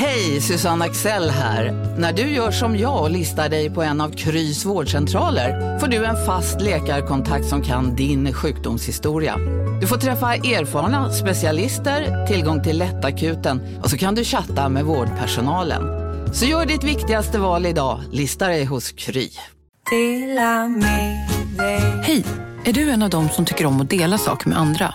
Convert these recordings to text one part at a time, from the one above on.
Hej, Susanne Axel här. När du gör som jag och listar dig på en av Krys vårdcentraler får du en fast läkarkontakt som kan din sjukdomshistoria. Du får träffa erfarna specialister, tillgång till lättakuten och så kan du chatta med vårdpersonalen. Så gör ditt viktigaste val idag, listar dig hos Kry. Hej! Är du en av dem som tycker om att dela saker med andra?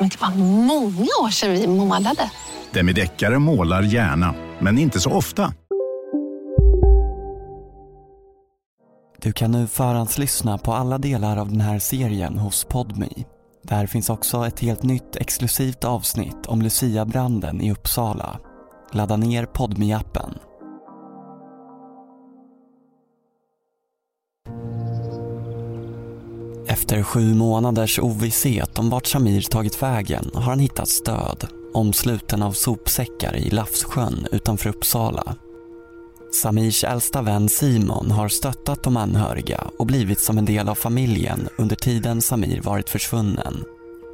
Men det var många år sedan vi målade. Demideckare målar gärna, men inte så ofta. Du kan nu förhandslyssna på alla delar av den här serien hos Podmi. Där finns också ett helt nytt exklusivt avsnitt om Lucia-branden i Uppsala. Ladda ner podmi Efter sju månaders ovisshet om vart Samir tagit vägen har han hittat stöd, omsluten av sopsäckar i Lafssjön utanför Uppsala. Samirs äldsta vän Simon har stöttat de anhöriga och blivit som en del av familjen under tiden Samir varit försvunnen.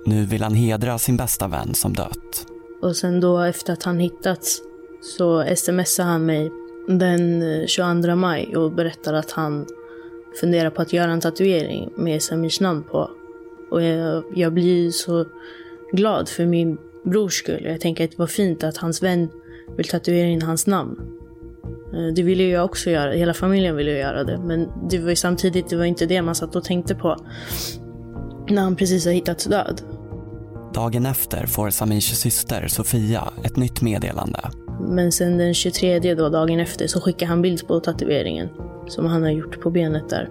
Nu vill han hedra sin bästa vän som dött. Och sen då efter att han hittats så smsar han mig den 22 maj och berättar att han funderar på att göra en tatuering med Samirs namn på. Och jag, jag blir så glad för min brors skull. Jag tänker att det var fint att hans vän vill tatuera in hans namn. Eh, det ville jag också göra, hela familjen ville göra det. Men det var samtidigt, det var inte det man satt och tänkte på när han precis har hittats död. Dagen efter får Samirs syster Sofia ett nytt meddelande. Men sen den 23 då, dagen efter, så skickar han bild på tatueringen som han har gjort på benet där.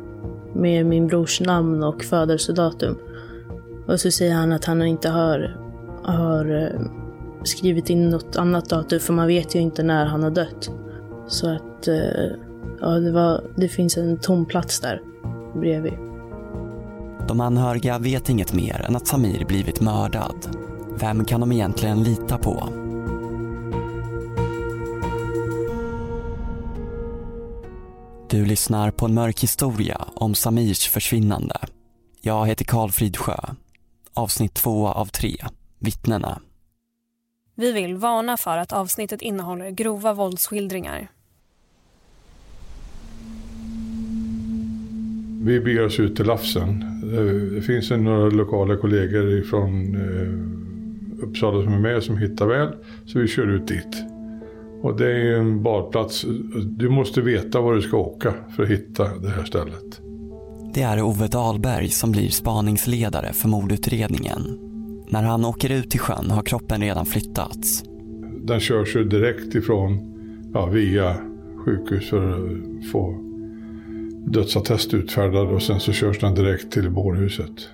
Med min brors namn och födelsedatum. Och så säger han att han inte har, har eh, skrivit in något annat datum för man vet ju inte när han har dött. Så att eh, ja, det, var, det finns en tom plats där bredvid. De anhöriga vet inget mer än att Samir blivit mördad. Vem kan de egentligen lita på? Du lyssnar på en mörk historia om Samirs försvinnande. Jag heter Karl Fridsjö. Avsnitt två av tre, Vittnena. Vi vill varna för att avsnittet innehåller grova våldsskildringar. Vi beger oss ut till Lafsen. Det finns några lokala kollegor från eh, Uppsala som är med som hittar väl, så vi kör ut dit. Och det är en badplats. Du måste veta var du ska åka för att hitta det här stället. Det är Ove Dahlberg som blir spaningsledare för mordutredningen. När han åker ut till sjön har kroppen redan flyttats. Den körs ju direkt ifrån, ja, via sjukhus för att få dödsattest utfärdad och sen så körs den direkt till bårhuset.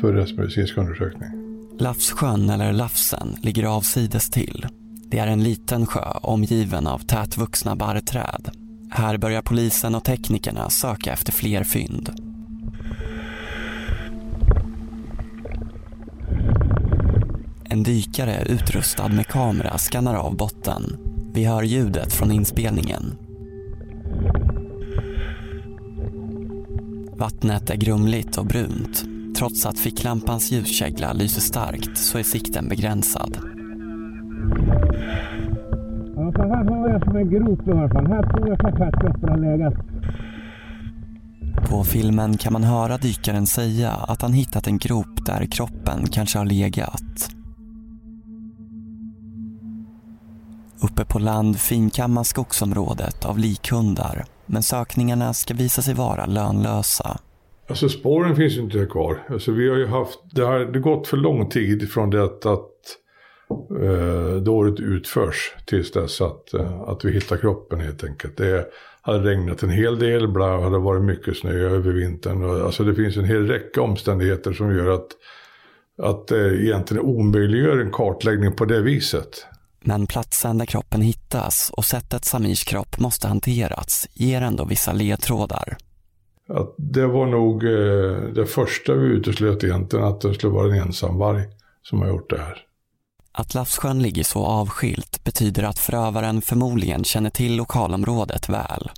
För rättsmedicinsk undersökning. Lafssjön, eller Lafsen, ligger avsides till. Det är en liten sjö omgiven av tätvuxna barrträd. Här börjar polisen och teknikerna söka efter fler fynd. En dykare utrustad med kamera skannar av botten. Vi hör ljudet från inspelningen. Vattnet är grumligt och brunt. Trots att ficklampans ljuskägla lyser starkt så är sikten begränsad. Ja, så här har jag som en grop i alla fall. Här tror jag faktiskt att kroppen har legat. På filmen kan man höra dykaren säga att han hittat en grop där kroppen kanske har legat. Uppe på land finkammas skogsområdet av likhundar men sökningarna ska visa sig vara lönlösa. Alltså spåren finns ju inte kvar. Alltså vi har ju haft, det har gått för lång tid från det att, att eh, dåret utförs tills dess att, eh, att vi hittar kroppen helt enkelt. Det hade regnat en hel del, bla, hade varit mycket snö över vintern. Alltså det finns en hel räcka omständigheter som gör att, att det egentligen omöjliggör en kartläggning på det viset. Men platsen där kroppen hittas och sättet Samirs kropp måste hanterats ger ändå vissa ledtrådar. Att det var nog eh, det första vi uteslöt egentligen, att det skulle vara en ensamvarg som har gjort det här. Att Lafssjön ligger så avskilt betyder att förövaren förmodligen känner till lokalområdet väl.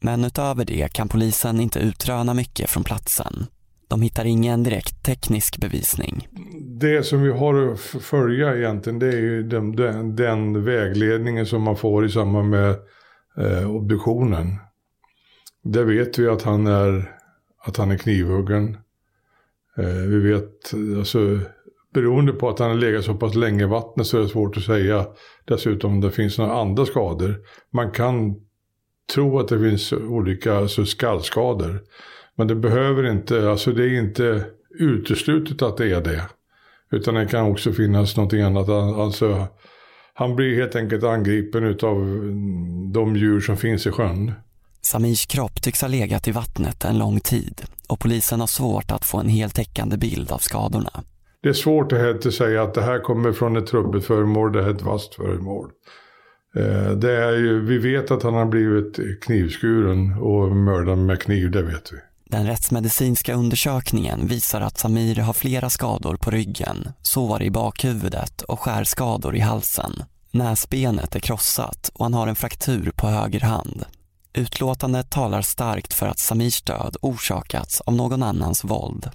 Men utöver det kan polisen inte utröna mycket från platsen. De hittar ingen direkt teknisk bevisning. Det som vi har att följa egentligen det är ju den, den, den vägledningen som man får i samband med eh, obduktionen. Där vet vi att han är, att han är knivhuggen. Eh, vi vet, alltså beroende på att han har legat så pass länge i vattnet så är det svårt att säga dessutom om det finns några andra skador. Man kan tro att det finns olika alltså skallskador. Men det behöver inte, alltså det är inte uteslutet att det är det. Utan det kan också finnas någonting annat. Alltså, han blir helt enkelt angripen av de djur som finns i sjön. Samirs kropp tycks ha legat i vattnet en lång tid och polisen har svårt att få en heltäckande bild av skadorna. Det är svårt att säga att det här kommer från ett trubbigt föremål, det här är ett vasst föremål. Eh, det är ju, vi vet att han har blivit knivskuren och mördad med kniv, det vet vi. Den rättsmedicinska undersökningen visar att Samir har flera skador på ryggen, sår i bakhuvudet och skärskador i halsen. Näsbenet är krossat och han har en fraktur på höger hand. Utlåtandet talar starkt för att Samirs död orsakats av någon annans våld.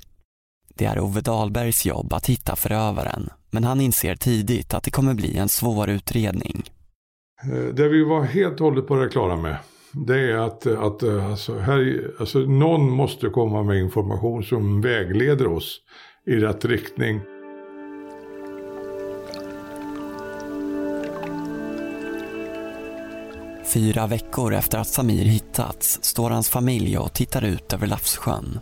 Det är Ove Dahlbergs jobb att hitta förövaren, men han inser tidigt att det kommer bli en svår utredning. Eh, det vi var helt och hållet på det klara med, det är att, att alltså, här, alltså, någon måste komma med information som vägleder oss i rätt riktning. Fyra veckor efter att Samir hittats står hans familj och tittar ut över Lafssjön.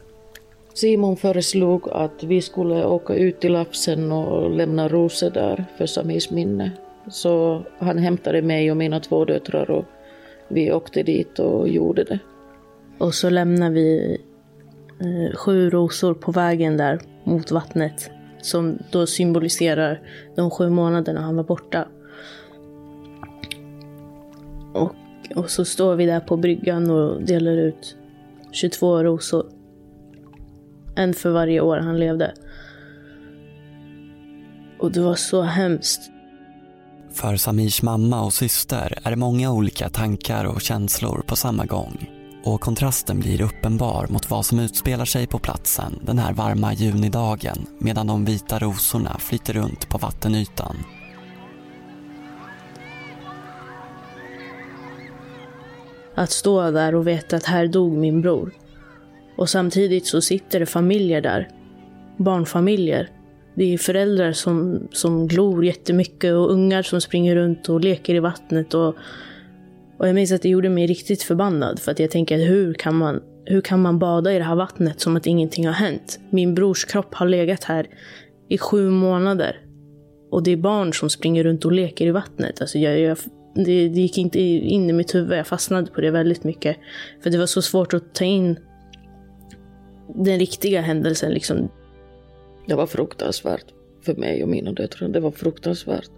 Simon föreslog att vi skulle åka ut till Lafsen och lämna rosor där för Samirs minne. Så han hämtade mig och mina två döttrar och vi åkte dit och gjorde det. Och så lämnade vi eh, sju rosor på vägen där mot vattnet som då symboliserar de sju månaderna han var borta. Och, och så står vi där på bryggan och delar ut 22 rosor. En för varje år han levde. Och det var så hemskt. För Samirs mamma och syster är det många olika tankar och känslor på samma gång. Och kontrasten blir uppenbar mot vad som utspelar sig på platsen den här varma junidagen medan de vita rosorna flyter runt på vattenytan. Att stå där och veta att här dog min bror. Och samtidigt så sitter det familjer där. Barnfamiljer det är föräldrar som, som glor jättemycket och ungar som springer runt och leker i vattnet. Och, och jag minns att det gjorde mig riktigt förbannad. För att jag tänker, hur kan, man, hur kan man bada i det här vattnet som att ingenting har hänt? Min brors kropp har legat här i sju månader. Och det är barn som springer runt och leker i vattnet. Alltså jag, jag, det, det gick inte in i mitt huvud. Jag fastnade på det väldigt mycket. För det var så svårt att ta in den riktiga händelsen. Liksom. Det var fruktansvärt för mig och mina döttrar. Det var fruktansvärt.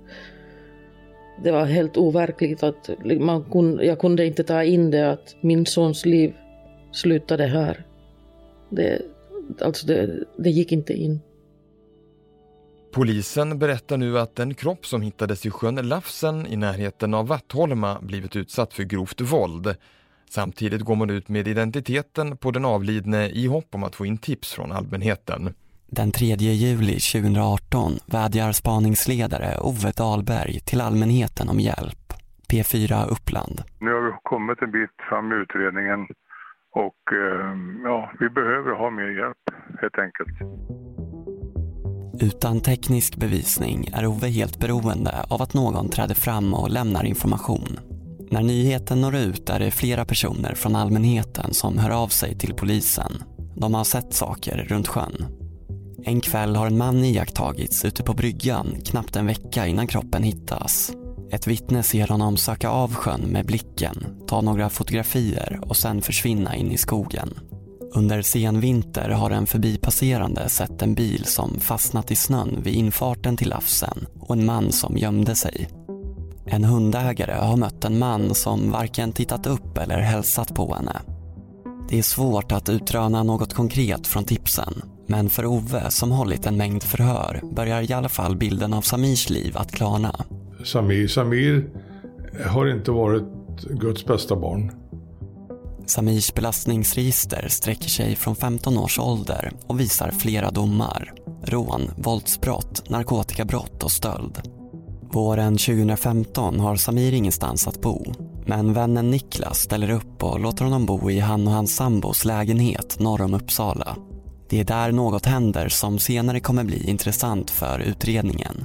Det var helt overkligt att man kunde, jag kunde inte ta in det att min sons liv slutade här. Det, alltså det, det gick inte in. Polisen berättar nu att den kropp som hittades i sjön Lafsen i närheten av Vattholma blivit utsatt för grovt våld. Samtidigt går man ut med identiteten på den avlidne i hopp om att få in tips från allmänheten. Den 3 juli 2018 vädjar spaningsledare Ove Dahlberg till allmänheten om hjälp. P4 Uppland. Nu har vi kommit en bit fram i utredningen och eh, ja, vi behöver ha mer hjälp helt enkelt. Utan teknisk bevisning är Ove helt beroende av att någon träder fram och lämnar information. När nyheten når ut är det flera personer från allmänheten som hör av sig till polisen. De har sett saker runt sjön en kväll har en man iakttagits ute på bryggan knappt en vecka innan kroppen hittas. Ett vittne ser honom söka av sjön med blicken, ta några fotografier och sen försvinna in i skogen. Under sen vinter har en förbipasserande sett en bil som fastnat i snön vid infarten till Lafsen och en man som gömde sig. En hundägare har mött en man som varken tittat upp eller hälsat på henne. Det är svårt att utröna något konkret från tipsen men för Ove som hållit en mängd förhör börjar i alla fall bilden av Samirs liv att klarna. Samir, Samir har inte varit Guds bästa barn. Samirs belastningsregister sträcker sig från 15 års ålder och visar flera domar. Rån, våldsbrott, narkotikabrott och stöld. Våren 2015 har Samir ingenstans att bo. Men vännen Niklas ställer upp och låter honom bo i han och hans sambos lägenhet norr om Uppsala. Det är där något händer som senare kommer bli intressant för utredningen.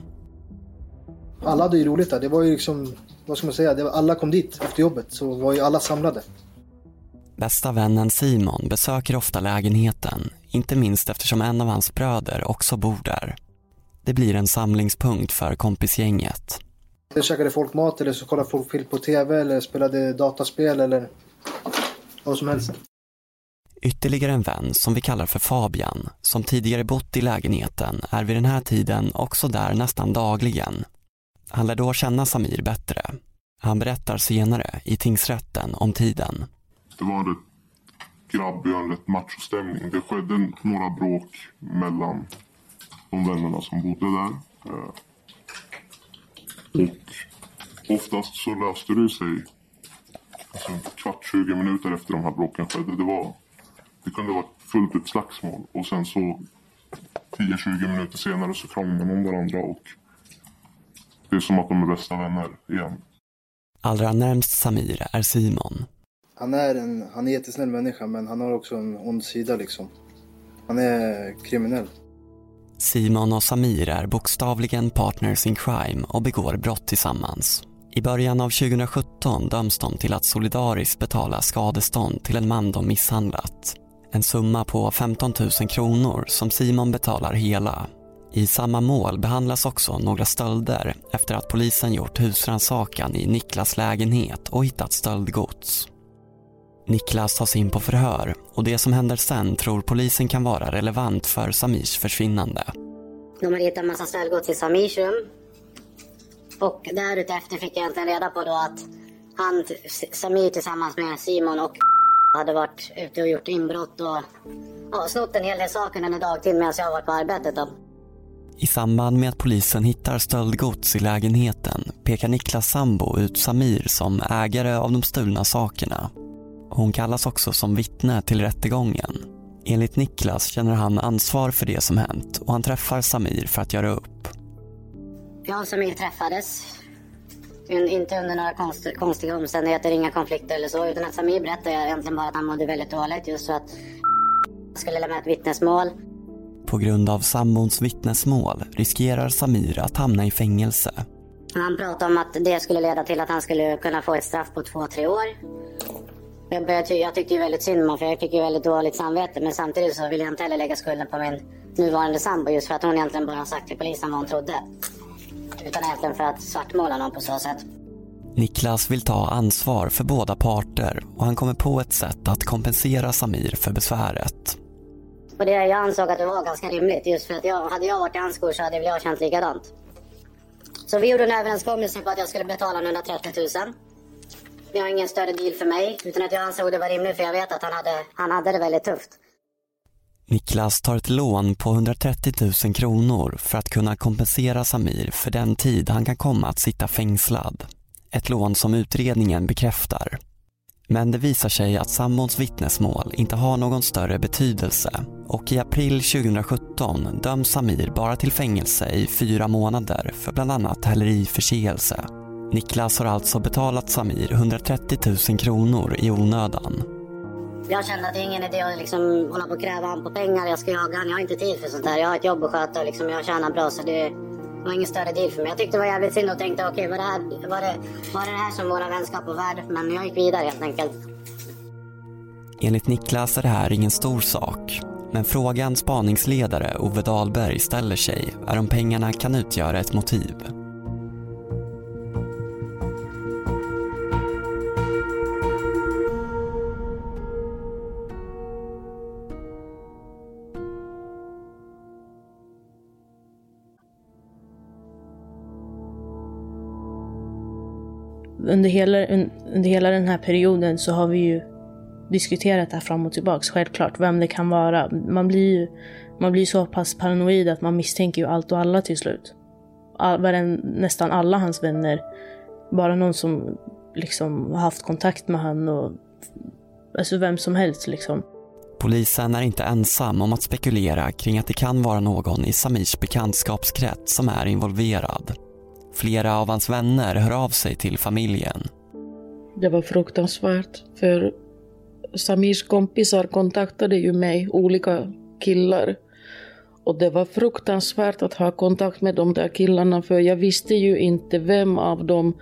Alla hade ju roligt där. Det var ju liksom, vad ska man säga, det var, alla kom dit efter jobbet så var ju alla samlade. Bästa vännen Simon besöker ofta lägenheten, inte minst eftersom en av hans bröder också bor där. Det blir en samlingspunkt för kompisgänget. Där käkade folk mat eller så kollade folk film på tv eller spelade dataspel eller vad som helst. Ytterligare en vän som vi kallar för Fabian, som tidigare bott i lägenheten, är vid den här tiden också där nästan dagligen. Han lär då känna Samir bättre. Han berättar senare i tingsrätten om tiden. Det var rätt grabbig och en rätt machostämning. Det skedde några bråk mellan de vännerna som bodde där. Eh, och oftast så löste det sig alltså, en kvart, 20 minuter efter de här bråken skedde. Det, var, det kunde vara fullt ett slagsmål och sen så 10-20 minuter senare så kramade de varandra och det är som att de är bästa vänner igen. Allra närmst Samir är Simon. Han är en han är jättesnäll människa men han har också en ond sida liksom. Han är kriminell. Simon och Samir är bokstavligen partners in crime och begår brott tillsammans. I början av 2017 döms de till att solidariskt betala skadestånd till en man de misshandlat. En summa på 15 000 kronor som Simon betalar hela. I samma mål behandlas också några stölder efter att polisen gjort husrannsakan i Niklas lägenhet och hittat stöldgods. Niklas tas in på förhör och det som händer sen tror polisen kan vara relevant för Samirs försvinnande. De har hittat en massa stöldgods i Samirs rum. Och därefter fick jag egentligen reda på då att han, Samir tillsammans med Simon och hade varit ute och gjort inbrott och ja, snott en hel del saker under dagtid medan jag varit på arbetet. Då. I samband med att polisen hittar stöldgods i lägenheten pekar Niklas sambo ut Samir som ägare av de stulna sakerna. Hon kallas också som vittne till rättegången. Enligt Niklas känner han ansvar för det som hänt och han träffar Samir för att göra upp. Jag och Samir träffades. Inte under några konst, konstiga omständigheter, inga konflikter eller så. Utan att Samir berättade egentligen bara att han mådde väldigt dåligt just för att skulle lämna ett vittnesmål. På grund av sambons vittnesmål riskerar Samir att hamna i fängelse. Han pratade om att det skulle leda till att han skulle kunna få ett straff på två, tre år. Jag, började, jag tyckte ju väldigt synd om honom för jag fick ju väldigt dåligt samvete. Men samtidigt så ville jag inte heller lägga skulden på min nuvarande sambo just för att hon egentligen bara sagt till polisen vad hon trodde. Utan egentligen för att svartmåla någon på så sätt. Niklas vill ta ansvar för båda parter och han kommer på ett sätt att kompensera Samir för besväret. Och det jag ansåg att det var ganska rimligt just för att jag, hade jag varit i hans skor så hade väl jag känt likadant. Så vi gjorde en överenskommelse på att jag skulle betala 130 000. Det var ingen större deal för mig, utan att jag ansåg det var rimligt för jag vet att han hade, han hade det väldigt tufft. Niklas tar ett lån på 130 000 kronor för att kunna kompensera Samir för den tid han kan komma att sitta fängslad. Ett lån som utredningen bekräftar. Men det visar sig att sambons vittnesmål inte har någon större betydelse och i april 2017 döms Samir bara till fängelse i fyra månader för bland annat häleriförseelse. Niklas har alltså betalat Samir 130 000 kronor i onödan. Jag kände att det är ingen idé att liksom hålla på och kräva han på pengar. Jag ska jaga han. Jag har inte tid för sånt där. Jag har ett jobb att sköta och liksom jag tjänar bra så det var ingen större deal för mig. Jag tyckte det var jävligt synd och tänkte okej, okay, var, det här, var, det, var det här som våra vänskap var värd? Men jag gick vidare helt enkelt. Enligt Niklas är det här ingen stor sak. Men frågan spaningsledare Ove Dahlberg ställer sig är om pengarna kan utgöra ett motiv. Under hela, under hela den här perioden så har vi ju diskuterat det här fram och tillbaks, självklart, vem det kan vara. Man blir ju man blir så pass paranoid att man misstänker ju allt och alla till slut. All, nästan alla hans vänner, bara någon som liksom har haft kontakt med han och alltså vem som helst liksom. Polisen är inte ensam om att spekulera kring att det kan vara någon i Samirs bekantskapskrets som är involverad. Flera av hans vänner hör av sig till familjen. Det var fruktansvärt för Samirs kompisar kontaktade ju mig, olika killar. Och det var fruktansvärt att ha kontakt med de där killarna för jag visste ju inte vem av dem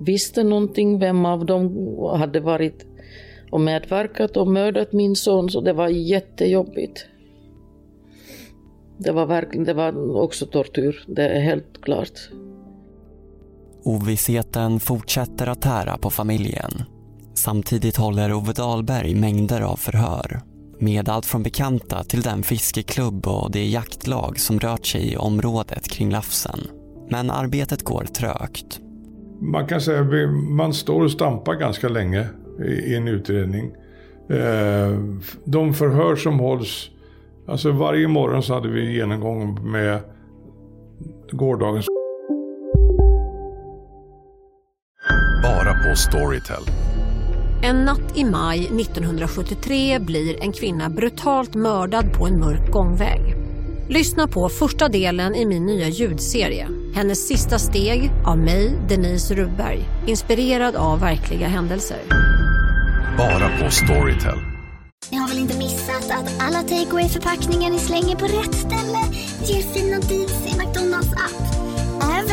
visste någonting, vem av dem hade varit och medverkat och mördat min son så det var jättejobbigt. Det var verkligen, det var också tortyr, det är helt klart. Ovissheten fortsätter att tära på familjen. Samtidigt håller Ove Dahlberg mängder av förhör med allt från bekanta till den fiskeklubb och det jaktlag som rört sig i området kring Lafsen. Men arbetet går trögt. Man kan säga att man står och stampar ganska länge i en utredning. Eh, de förhör som hålls, alltså varje morgon så hade vi genomgång med gårdagens På Storytel. En natt i maj 1973 blir en kvinna brutalt mördad på en mörk gångväg. Lyssna på första delen i min nya ljudserie. Hennes sista steg av mig, Denise Rubberg. Inspirerad av verkliga händelser. Bara på Storytel. Ni har väl inte missat att alla takeaway förpackningar ni slänger på rätt ställe ger fina deals i.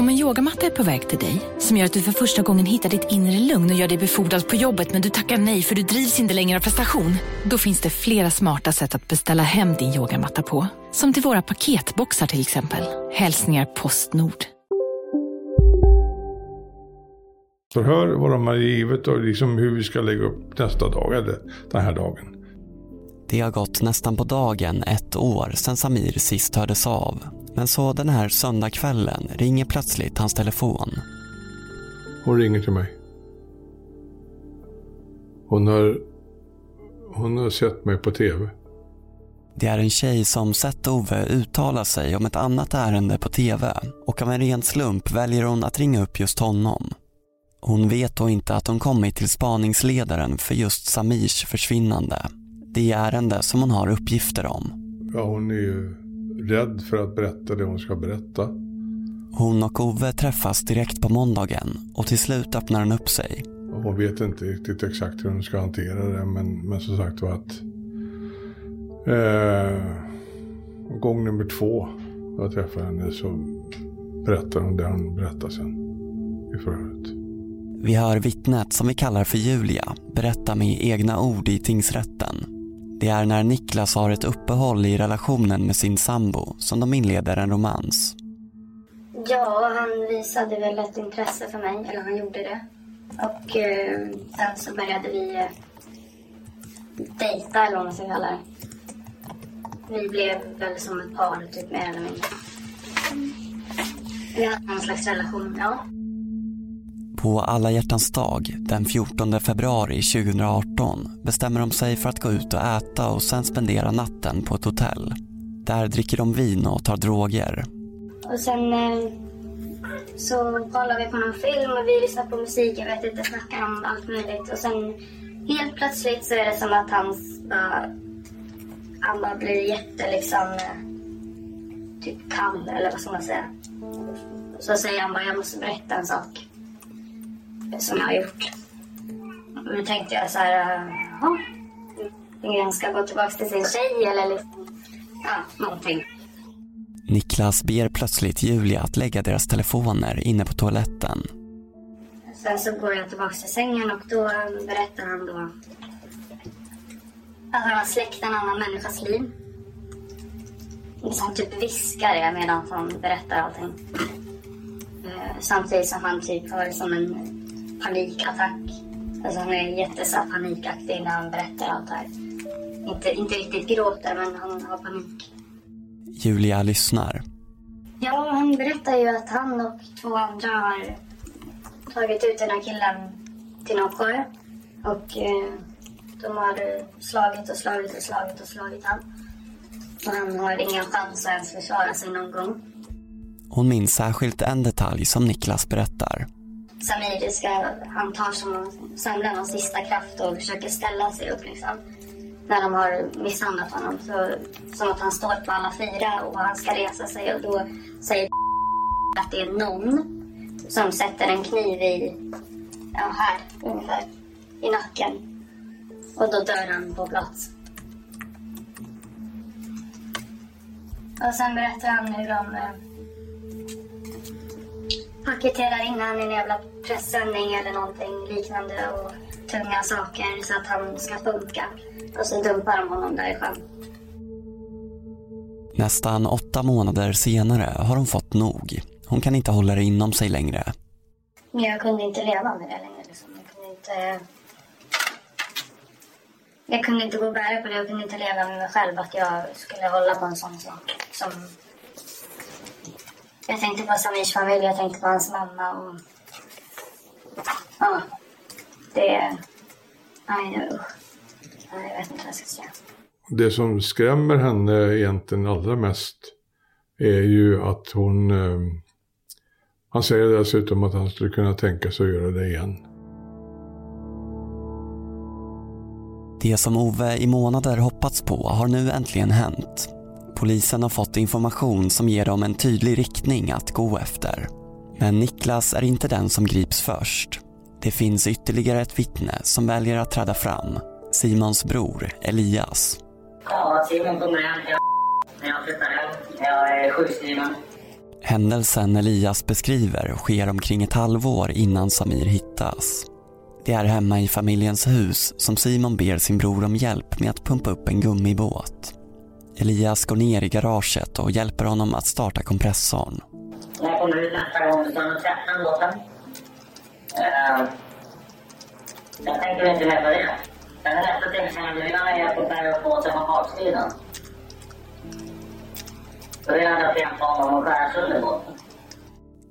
Om en yogamatta är på väg till dig, som gör att du för första gången hittar ditt inre lugn och gör dig befordrad på jobbet men du tackar nej för du drivs inte längre av prestation. Då finns det flera smarta sätt att beställa hem din yogamatta på. Som till våra paketboxar till exempel. Hälsningar Postnord. Förhör vad de har givit och liksom hur vi ska lägga upp nästa dag, eller den här dagen. Det har gått nästan på dagen ett år sedan Samir sist hördes av. Men så den här söndagskvällen ringer plötsligt hans telefon. Hon ringer till mig. Hon har, hon har sett mig på TV. Det är en tjej som sett Ove uttala sig om ett annat ärende på TV och av en ren slump väljer hon att ringa upp just honom. Hon vet då inte att hon kommit till spaningsledaren för just Samirs försvinnande. Det ärende som hon har uppgifter om. Ja, hon är ju rädd för att berätta det hon ska berätta. Hon och Ove träffas direkt på måndagen och till slut öppnar hon upp sig. Hon vet inte riktigt exakt hur hon ska hantera det men, men som sagt var att eh, gång nummer två jag träffade henne så berättar hon det hon berättar sen i förhöret. Vi hör vittnet som vi kallar för Julia berätta med egna ord i tingsrätten. Det är när Niklas har ett uppehåll i relationen med sin sambo som de inleder en romans. Ja, han visade väl ett intresse för mig, eller han gjorde det. Och eh, sen så började vi eh, dejta, eller vad man ska kalla det. Vi blev väl som ett par, typ mer eller mindre. Vi hade någon slags relation, ja. På alla hjärtans dag, den 14 februari 2018, bestämmer de sig för att gå ut och äta och sen spendera natten på ett hotell. Där dricker de vin och tar droger. Och sen eh, så kollar vi på någon film och vi lyssnar på musik, jag vet inte, snackar om allt möjligt. Och sen helt plötsligt så är det som att han bara, han bara blir jätte liksom, eh, typ kall eller vad ska man säga. Så säger han bara, jag måste berätta en sak som jag har gjort. Nu tänkte jag så här, jaha, ingen ska gå tillbaka till sin tjej eller ja, någonting. Niklas ber plötsligt Julia att lägga deras telefoner inne på toaletten. Sen så går jag tillbaka till sängen och då berättar han då att han har släckt en annan människas liv. liksom typ viskar medan han berättar allting. Eh, samtidigt som han typ har som en panikattack. Alltså han är jätteså panikaktig när han berättar allt det här. Inte, inte riktigt gråter men han har panik. Julia lyssnar. Ja, han berättar ju att han och två andra har tagit ut den här killen till någon sjö. Och eh, de har slagit och slagit och slagit och slagit han. Och han har ingen chans att ens försvara sig någon gång. Hon minns särskilt en detalj som Niklas berättar. Samir ska, han tar som samlar någon sista kraft och försöker ställa sig upp liksom. När de har misshandlat honom. Så, som att han står på alla fyra och han ska resa sig och då säger att det är någon som sätter en kniv i, ja här ungefär, i nacken. Och då dör han på plats. Och sen berättar han hur de eh, paketerar in han i en jävla pressändning eller någonting liknande och tunga saker så att han ska funka. Och så dumpar de honom där i sjön. Nästan åtta månader senare har hon fått nog. Hon kan inte hålla det inom sig längre. Men jag kunde inte leva med det längre. Liksom. Jag kunde inte... Jag kunde inte gå och bära på det. Jag kunde inte leva med mig själv att jag skulle hålla på en sån sak. Som... Jag tänkte på Samirs familj, jag tänkte på hans mamma och... Ja. Det... Nej, usch. Jag vet inte vad jag ska säga. Det som skrämmer henne egentligen allra mest är ju att hon... Eh, han säger dessutom att han skulle kunna tänka sig att göra det igen. Det som Ove i månader hoppats på har nu äntligen hänt. Polisen har fått information som ger dem en tydlig riktning att gå efter. Men Niklas är inte den som grips först. Det finns ytterligare ett vittne som väljer att träda fram. Simons bror Elias. Ja, Simon kommer hem till när jag flyttar hem. Jag är sjukskriven. Händelsen Elias beskriver sker omkring ett halvår innan Samir hittas. Det är hemma i familjens hus som Simon ber sin bror om hjälp med att pumpa upp en gummibåt. Elias går ner i garaget och hjälper honom att starta kompressorn. När jag kommer ut nästa gång så tar de 13 båten. Uh, jag tänker inte mer på det. Är som händer innan jag får bära upp båten på baksidan. Då är det fel plan om att skära sönder båten.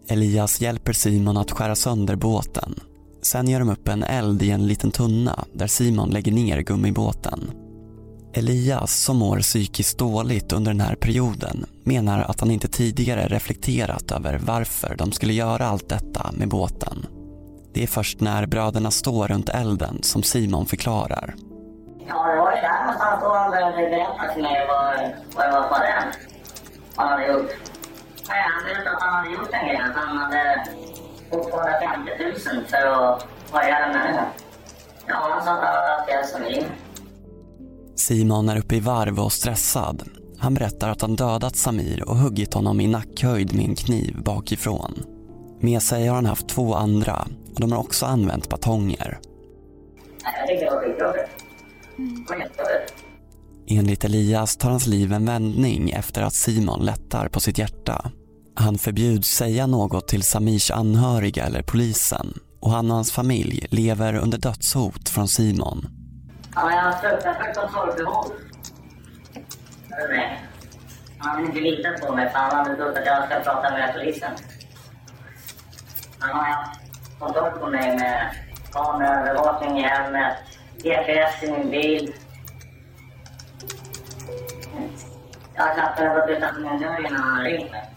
Elias hjälper Simon att skära sönder båten. Sen gör de upp en eld i en liten tunna där Simon lägger ner gummibåten. Elias, som mår psykiskt dåligt under den här perioden, menar att han inte tidigare reflekterat över varför de skulle göra allt detta med båten. Det är först när bröderna står runt elden som Simon förklarar. Ja, det var ju där någonstans då han började berätta för mig vad, vad det var på den. Vad han hade gjort. Nej, han berättade att han hade gjort en grej. Att han hade fått 250 000 för att vara ihjäl en människa. Ja, han sa att det var det som Samir. Simon är uppe i varv och stressad. Han berättar att han dödat Samir och huggit honom i nackhöjd med en kniv bakifrån. Med sig har han haft två andra och de har också använt batonger. Jag var skitjobbigt. Enligt Elias tar hans liv en vändning efter att Simon lättar på sitt hjärta. Han förbjuds säga något till Samirs anhöriga eller polisen och han och hans familj lever under dödshot från Simon. Ja, jag har fruktansvärt kontrollbehov. Hör du mig? Han har inte litat på mig för han hade trott att jag ska prata med polisen. Han har haft kontroll på mig med kameraövervakning i hemmet, GPS i min bil. Jag har knappt behövt gå utanför min dörr innan han ringt mig.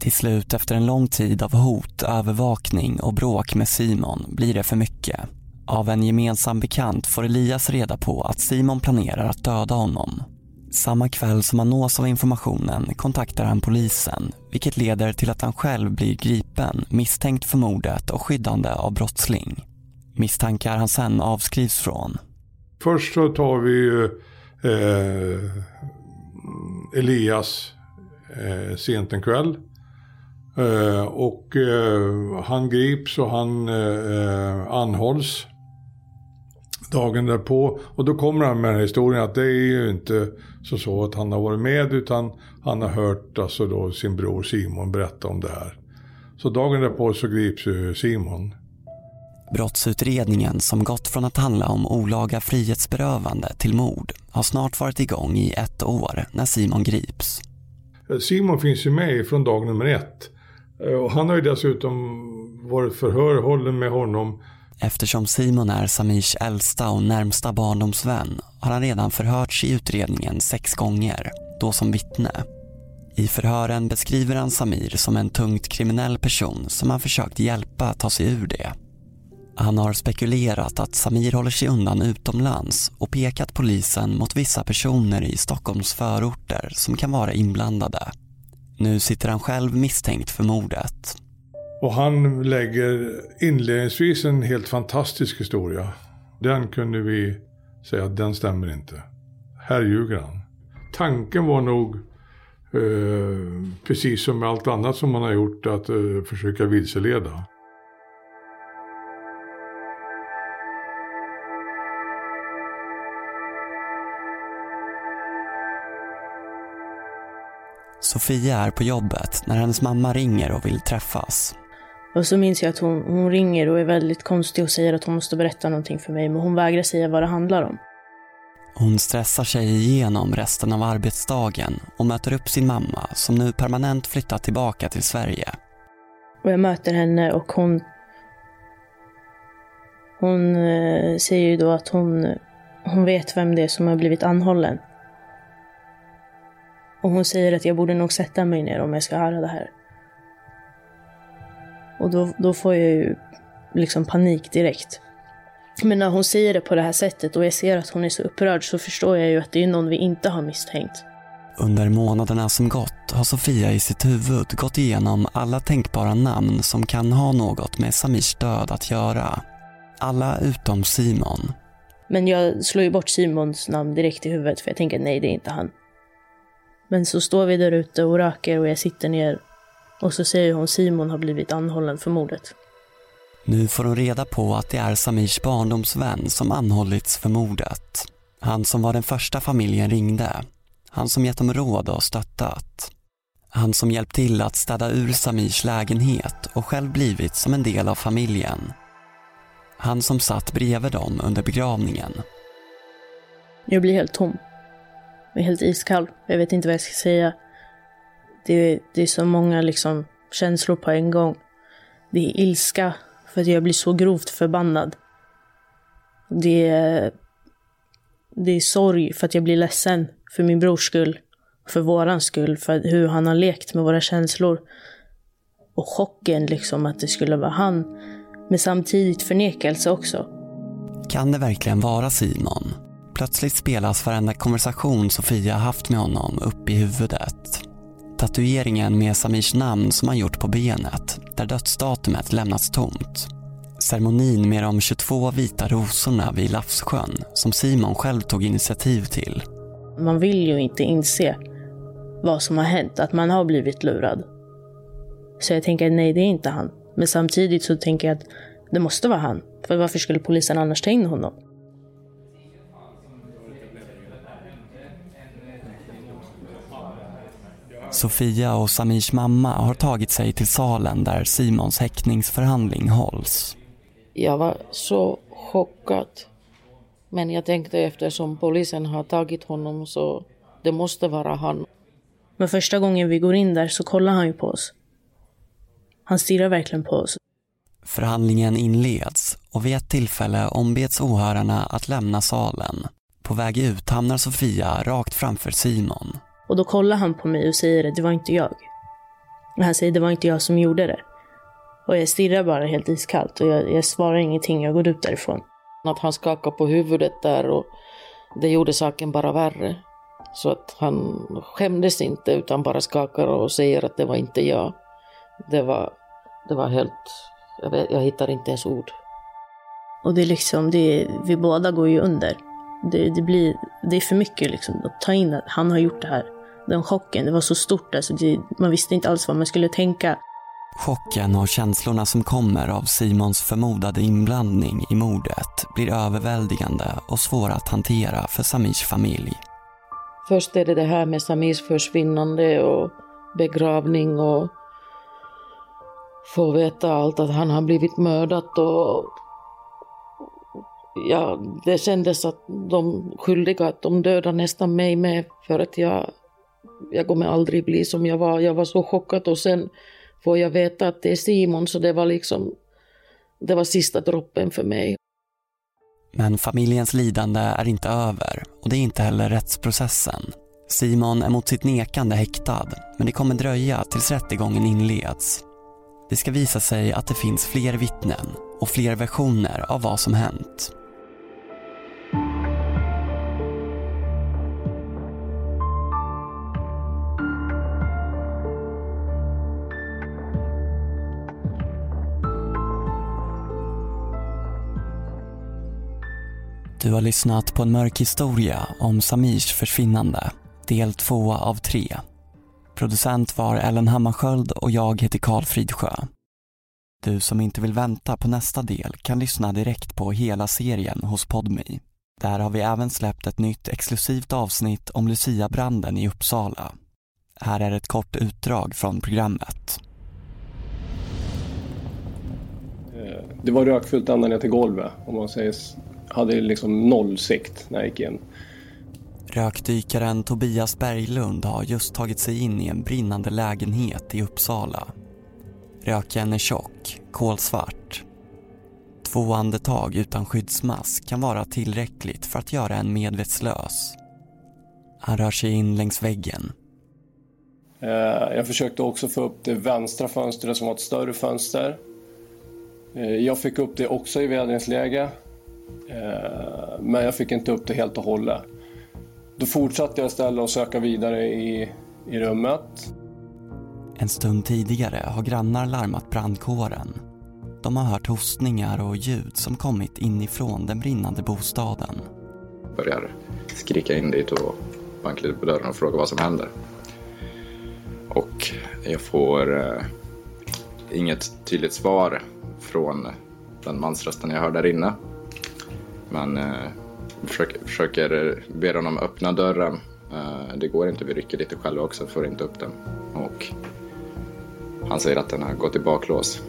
Till slut efter en lång tid av hot, övervakning och bråk med Simon blir det för mycket. Av en gemensam bekant får Elias reda på att Simon planerar att döda honom. Samma kväll som han nås av informationen kontaktar han polisen vilket leder till att han själv blir gripen misstänkt för mordet och skyddande av brottsling. Misstankar han sen avskrivs från. Först så tar vi eh, Elias eh, sent en kväll. Eh, och eh, han grips och han eh, anhålls dagen därpå. Och då kommer han med den här historien att det är ju inte så, så att han har varit med utan han har hört alltså då sin bror Simon berätta om det här. Så dagen därpå så grips ju Simon. Brottsutredningen som gått från att handla om olaga frihetsberövande till mord har snart varit igång i ett år när Simon grips. Simon finns ju med från dag nummer ett. Och han har ju dessutom varit förhörhållen med honom. Eftersom Simon är Samirs äldsta och närmsta barndomsvän har han redan förhörts i utredningen sex gånger, då som vittne. I förhören beskriver han Samir som en tungt kriminell person som han försökt hjälpa ta sig ur det. Han har spekulerat att Samir håller sig undan utomlands och pekat polisen mot vissa personer i Stockholms förorter som kan vara inblandade. Nu sitter han själv misstänkt för mordet. Och han lägger inledningsvis en helt fantastisk historia. Den kunde vi säga att den stämmer inte. Här ljuger han. Tanken var nog, eh, precis som med allt annat som man har gjort, att eh, försöka vilseleda. Sofia är på jobbet när hennes mamma ringer och vill träffas. Och så minns jag att hon, hon ringer och är väldigt konstig och säger att hon måste berätta någonting för mig, men hon vägrar säga vad det handlar om. Hon stressar sig igenom resten av arbetsdagen och möter upp sin mamma som nu permanent flyttat tillbaka till Sverige. Och jag möter henne och hon... Hon eh, säger ju då att hon, hon vet vem det är som har blivit anhållen. Och hon säger att jag borde nog sätta mig ner om jag ska höra det här. Och då, då får jag ju liksom panik direkt. Men när hon säger det på det här sättet och jag ser att hon är så upprörd så förstår jag ju att det är någon vi inte har misstänkt. Under månaderna som gått har Sofia i sitt huvud gått igenom alla tänkbara namn som kan ha något med Samirs död att göra. Alla utom Simon. Men jag slår ju bort Simons namn direkt i huvudet för jag tänker nej, det är inte han. Men så står vi där ute och röker och jag sitter ner och så säger hon Simon har blivit anhållen för mordet. Nu får hon reda på att det är Samirs barndomsvän som anhållits för mordet. Han som var den första familjen ringde. Han som gett dem råd och stöttat. Han som hjälpt till att städa ur Samirs lägenhet och själv blivit som en del av familjen. Han som satt bredvid dem under begravningen. Jag blir helt tom. Jag är helt iskall. Jag vet inte vad jag ska säga. Det, det är så många liksom känslor på en gång. Det är ilska för att jag blir så grovt förbannad. Det är, det är sorg för att jag blir ledsen för min brors skull. För våran skull, för hur han har lekt med våra känslor. Och chocken liksom att det skulle vara han. Men samtidigt förnekelse också. Kan det verkligen vara Simon? Plötsligt spelas varenda konversation Sofia haft med honom upp i huvudet. Tatueringen med Samirs namn som han gjort på benet, där dödsdatumet lämnats tomt. Ceremonin med de 22 vita rosorna vid Lafssjön som Simon själv tog initiativ till. Man vill ju inte inse vad som har hänt, att man har blivit lurad. Så jag tänker nej, det är inte han. Men samtidigt så tänker jag att det måste vara han. För varför skulle polisen annars ta in honom? Sofia och Samirs mamma har tagit sig till salen där Simons häktningsförhandling hålls. Jag var så chockad. Men jag tänkte eftersom polisen har tagit honom så det måste vara han. Men första gången vi går in där så kollar han ju på oss. Han stirrar verkligen på oss. Förhandlingen inleds och vid ett tillfälle ombeds åhörarna att lämna salen. På väg ut hamnar Sofia rakt framför Simon. Och då kollar han på mig och säger att det var inte jag. Och han säger det var inte jag som gjorde det. Och jag stirrar bara helt iskallt och jag, jag svarar ingenting, jag går ut därifrån. Att han skakar på huvudet där och det gjorde saken bara värre. Så att han skämdes inte utan bara skakar och säger att det var inte jag. Det var, det var helt, jag, vet, jag hittar inte ens ord. Och det är liksom, det, vi båda går ju under. Det, det, blir, det är för mycket liksom att ta in att han har gjort det här. Den chocken, det var så stort alltså. Det, man visste inte alls vad man skulle tänka. Chocken och känslorna som kommer av Simons förmodade inblandning i mordet blir överväldigande och svåra att hantera för Samirs familj. Först är det det här med Samirs försvinnande och begravning och få veta allt att han har blivit mördad och ja, det kändes att de skyldiga att de dödade nästan mig med för att jag, jag kommer aldrig bli som jag var. Jag var så chockad och sen får jag veta att det är Simon så det var liksom, det var sista droppen för mig. Men familjens lidande är inte över och det är inte heller rättsprocessen. Simon är mot sitt nekande häktad men det kommer dröja tills rättegången inleds. Det ska visa sig att det finns fler vittnen och fler versioner av vad som hänt. Du har lyssnat på en mörk historia om Samirs försvinnande, del 2 av 3. Producent var Ellen Hammarskjöld och jag heter Karl Fridsjö. Du som inte vill vänta på nästa del kan lyssna direkt på hela serien hos Podme. Där har vi även släppt ett nytt exklusivt avsnitt om Lucia-branden i Uppsala. Här är ett kort utdrag från programmet. Eh, det var rökfullt ända ner till golvet. Om man säger, hade liksom noll sikt när jag gick in. Rökdykaren Tobias Berglund har just tagit sig in i en brinnande lägenhet i Uppsala. Röken är tjock, kolsvart. Två andetag utan skyddsmask kan vara tillräckligt för att göra en medvetslös. Han rör sig in längs väggen. Eh, Jag försökte också få upp det vänstra fönstret som var ett större fönster. Eh, Jag fick upp det också i vädringsläge. Eh, Men jag fick inte upp det helt och hållet. Då fortsatte jag istället att söka vidare i, i rummet. En stund tidigare har grannar larmat brandkåren. De har hört hostningar och ljud som kommit inifrån den brinnande bostaden. börjar skrika in dit och banka lite på dörren och fråga vad som händer. Och jag får eh, inget tydligt svar från den mansrösten jag hör där inne. Men eh, försöker, försöker be honom öppna dörren. Eh, det går inte, vi rycker lite själva också, får inte upp den. Och han säger att den har gått i baklås.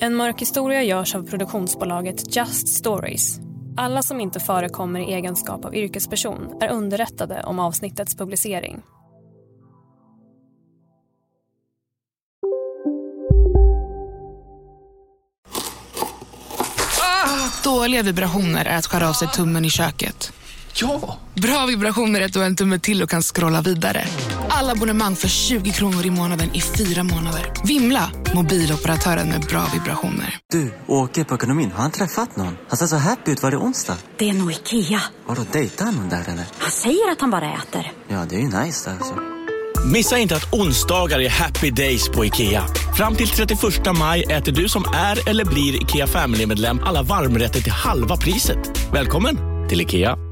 En mörk historia görs av produktionsbolaget Just Stories. Alla som inte förekommer i egenskap av yrkesperson är underrättade om avsnittets publicering. Dåliga vibrationer är att skära av sig tummen i köket. Ja! Bra vibrationer är att du har en tumme till och kan scrolla vidare. Alla abonnemang för 20 kronor i månaden i fyra månader. Vimla! Mobiloperatören med bra vibrationer. Du, åker på ekonomin. Har han träffat någon? Han ser så happy ut. Var det onsdag? Det är nog Ikea. Har du dejtar han någon där eller? Han säger att han bara äter. Ja, det är ju nice där alltså. Missa inte att onsdagar är happy days på IKEA. Fram till 31 maj äter du som är eller blir IKEA Family-medlem alla varmrätter till halva priset. Välkommen till IKEA.